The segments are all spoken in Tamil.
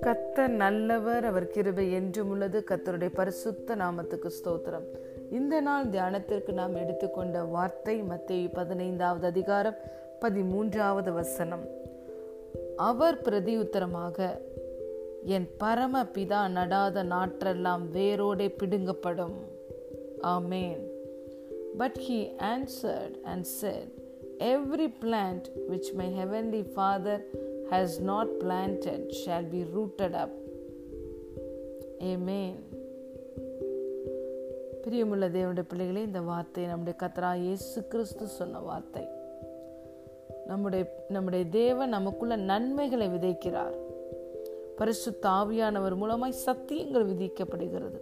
கத்தர் நல்லவர் அவர் கிருபை என்றும் உள்ளது. கத்தருடைய பரிசுத்த நாமத்துக்கு ஸ்தோத்திரம். இந்த நாள் தியானத்திற்கு நாம் எடுத்துக்கொண்ட வார்த்தை மத்திய பதினைந்தாவது அதிகாரம் பதிமூன்றாவது வசனம். அவர் பிரதியுத்தரமாக என் பரம பிதா நடாத நாற்றெல்லாம் வேரோடே பிடுங்கப்படும். ஆமேன். But he answered and said every plant which my heavenly father has not planted shall be rooted up. Amen. பிரியமுள்ள தேவனுடைய பிள்ளைகளே இந்த வார்த்தை நம்முடைய கத்தரா இயேசு கிறிஸ்து சொன்ன வார்த்தை நம்முடைய நம்முடைய தேவன் நமக்குள்ள நன்மைகளை விதைக்கிறார் பரிசு தாவியானவர் மூலமாய் சத்தியங்கள் விதிக்கப்படுகிறது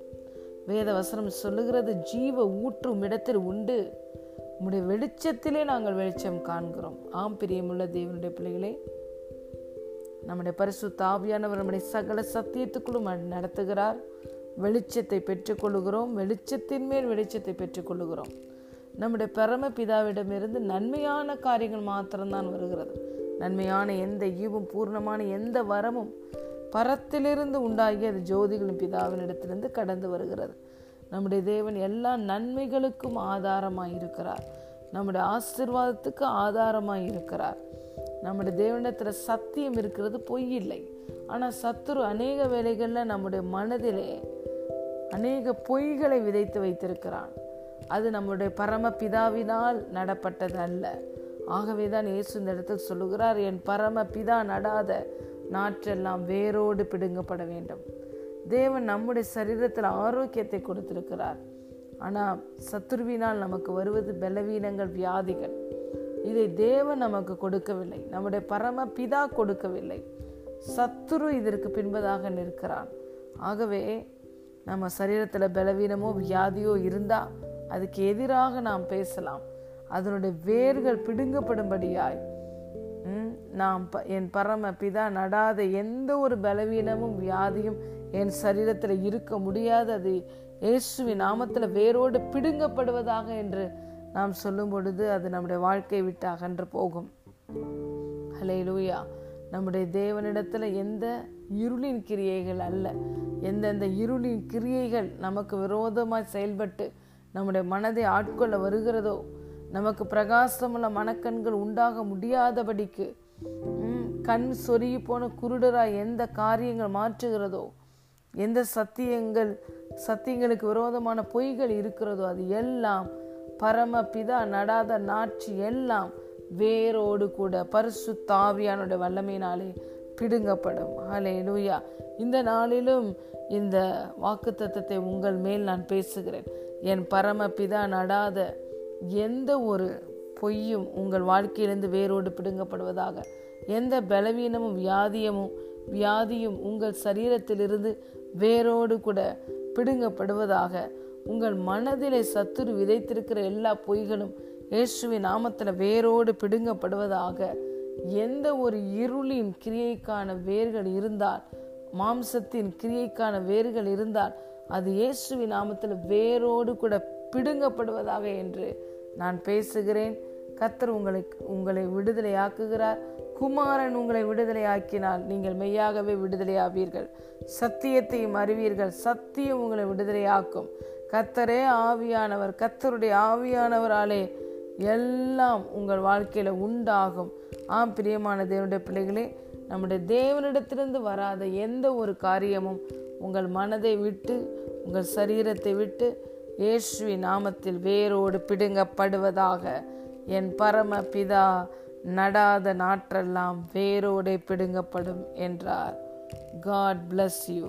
வேத வசனம் சொல்லுகிறது ஜீவ ஊற்றும் இடத்தில் உண்டு உம்முடைய வெளிச்சத்திலே நாங்கள் வெளிச்சம் காண்கிறோம். ஆம் பிரியமுள்ள தேவனுடைய பிள்ளைகளே நம்முடைய பரிசு தாவியானவர் நம்முடைய சகல சத்தியத்துக்குள்ளும் நடத்துகிறார். வெளிச்சத்தை பெற்றுக்கொள்ளுகிறோம். வெளிச்சத்தின் மேல் வெளிச்சத்தை பெற்றுக்கொள்ளுகிறோம். நம்முடைய பரம பிதாவிடமிருந்து நன்மையான காரியங்கள் மாத்திரம்தான் வருகிறது. நன்மையான எந்த ஈவும் பூர்ணமான எந்த வரமும் பரத்திலிருந்து உண்டாகி அது ஜோதிகளின் பிதாவினிடத்திலிருந்து கடந்து வருகிறது. நம்முடைய தேவன் எல்லா நன்மைகளுக்கும் ஆதாரமாக இருக்கிறார். நம்முடைய ஆசிர்வாதத்துக்கு ஆதாரமாக இருக்கிறார். நம்முடைய தேவனிடத்தில் சத்தியம் இருக்கிறது பொய் இல்லை. ஆனால் சத்துரு அநேக வேலைகளில் நம்முடைய மனதிலே அநேக பொய்களை விதைத்து வைத்திருக்கிறான். அது நம்முடைய பரம பிதாவினால் நடப்பட்டது அல்ல. ஆகவே தான் இயேசு இந்த இடத்தில் சொல்லுகிறார் என் பரம பிதா நடாத நாற்றெல்லாம் வேரோடு பிடுங்கப்பட வேண்டும். தேவன் நம்முடைய சரீரத்தில் ஆரோக்கியத்தை கொடுத்திருக்கிறார். ஆனால் சத்துருவினால் நமக்கு வருவது பலவீனங்கள் வியாதிகள். இதை தேவன் நமக்கு கொடுக்கவில்லை. நம்முடைய பரம பிதா கொடுக்கவில்லை. சத்துரு இதற்கு பின்பதாக நிற்கிறான். ஆகவே நம்ம சரீரத்தில் பலவீனமோ வியாதியோ இருந்தால் அதுக்கு எதிராக நாம் பேசலாம். அதனுடைய வேர்கள் பிடுங்கப்படும்படியாய் நாம் என் பரம பிதா நடாத எந்த ஒரு பலவீனமும் வியாதியும் என் சரீரத்தில் இருக்க முடியாது. அது இயேசுவின் நாமத்தில் வேரோடு பிடுங்கப்படுவதாக என்று நாம் சொல்லும் பொழுது அது நம்முடைய வாழ்க்கையை விட்டு அகன்று போகும். ஹலே லூயா நம்முடைய தேவனிடத்துல எந்த இருளின் கிரியைகள் அல்ல. எந்தெந்த இருளின் கிரியைகள் நமக்கு விரோதமாய் செயல்பட்டு நம்முடைய மனதை ஆட்கொள்ள வருகிறதோ நமக்கு பிரகாசமுள்ள மனக்கண்கள் உண்டாக முடியாதபடிக்கு கண் சொருகி போன குருடராய் எந்த காரியங்கள் மாற்றுகிறதோ எந்த சத்தியங்கள் சத்தியங்களுக்கு விரோதமான பொய்கள் இருக்கிறதோ அது எல்லாம் பரம பிதா நடாத நாட்சி எல்லாம் வேரோடு கூட பரிசு தாவியானுடைய வல்லமையினாலே பிடுங்கப்படும். ஹலே லூயா இந்த நாளிலும் இந்த வாக்கு தத்துவத்தை உங்கள் மேல் நான் பேசுகிறேன். என் பரம பிதா நடாத எந்த ஒரு பொய்யும் உங்கள் வாழ்க்கையிலிருந்து வேரோடு பிடுங்கப்படுவதாக எந்த பலவீனமும் வியாதியமும் வியாதியும் உங்கள் சரீரத்திலிருந்து வேரோடு கூட பிடுங்கப்படுவதாக உங்கள் மனதிலே சத்துரு விதைத்திருக்கிற எல்லா பொய்களும் இயேசுவின் நாமத்தில் வேரோடு பிடுங்கப்படுவதாக எந்த ஒரு இருளின் கிரியைக்கான வேர்கள் இருந்தால் மாம்சத்தின் கிரியைக்கான வேர்கள் இருந்தால் அது இயேசுவின் நாமத்தில் வேரோடு கூட பிடுங்கப்படுவதாக என்று நான் பேசுகிறேன். கத்தர் உங்களை உங்களை விடுதலை ஆக்குகிறார் குமாரன் உங்களை விடுதலை ஆக்கினால் நீங்கள் மெய்யாகவே விடுதலை ஆவீர்கள் சத்தியத்தையும் அறிவீர்கள். சத்தியம் உங்களை விடுதலையாக்கும். கத்தரே ஆவியானவர் கத்தருடைய ஆவியானவராலே எல்லாம் உங்கள் வாழ்க்கையில உண்டாகும். ஆம் பிரியமான தேவனுடைய பிள்ளைகளே நம்முடைய தேவனிடத்திலிருந்து வராத எந்த ஒரு காரியமும் உங்கள் மனதை விட்டு உங்கள் சரீரத்தை விட்டு இயேசுவி நாமத்தில் வேரோடு பிடுங்கப்படுவதாக. என் பரம பிதா நடாத நாற்றெல்லாம் வேரோடே பிடுங்கப்படும் என்றார். God bless you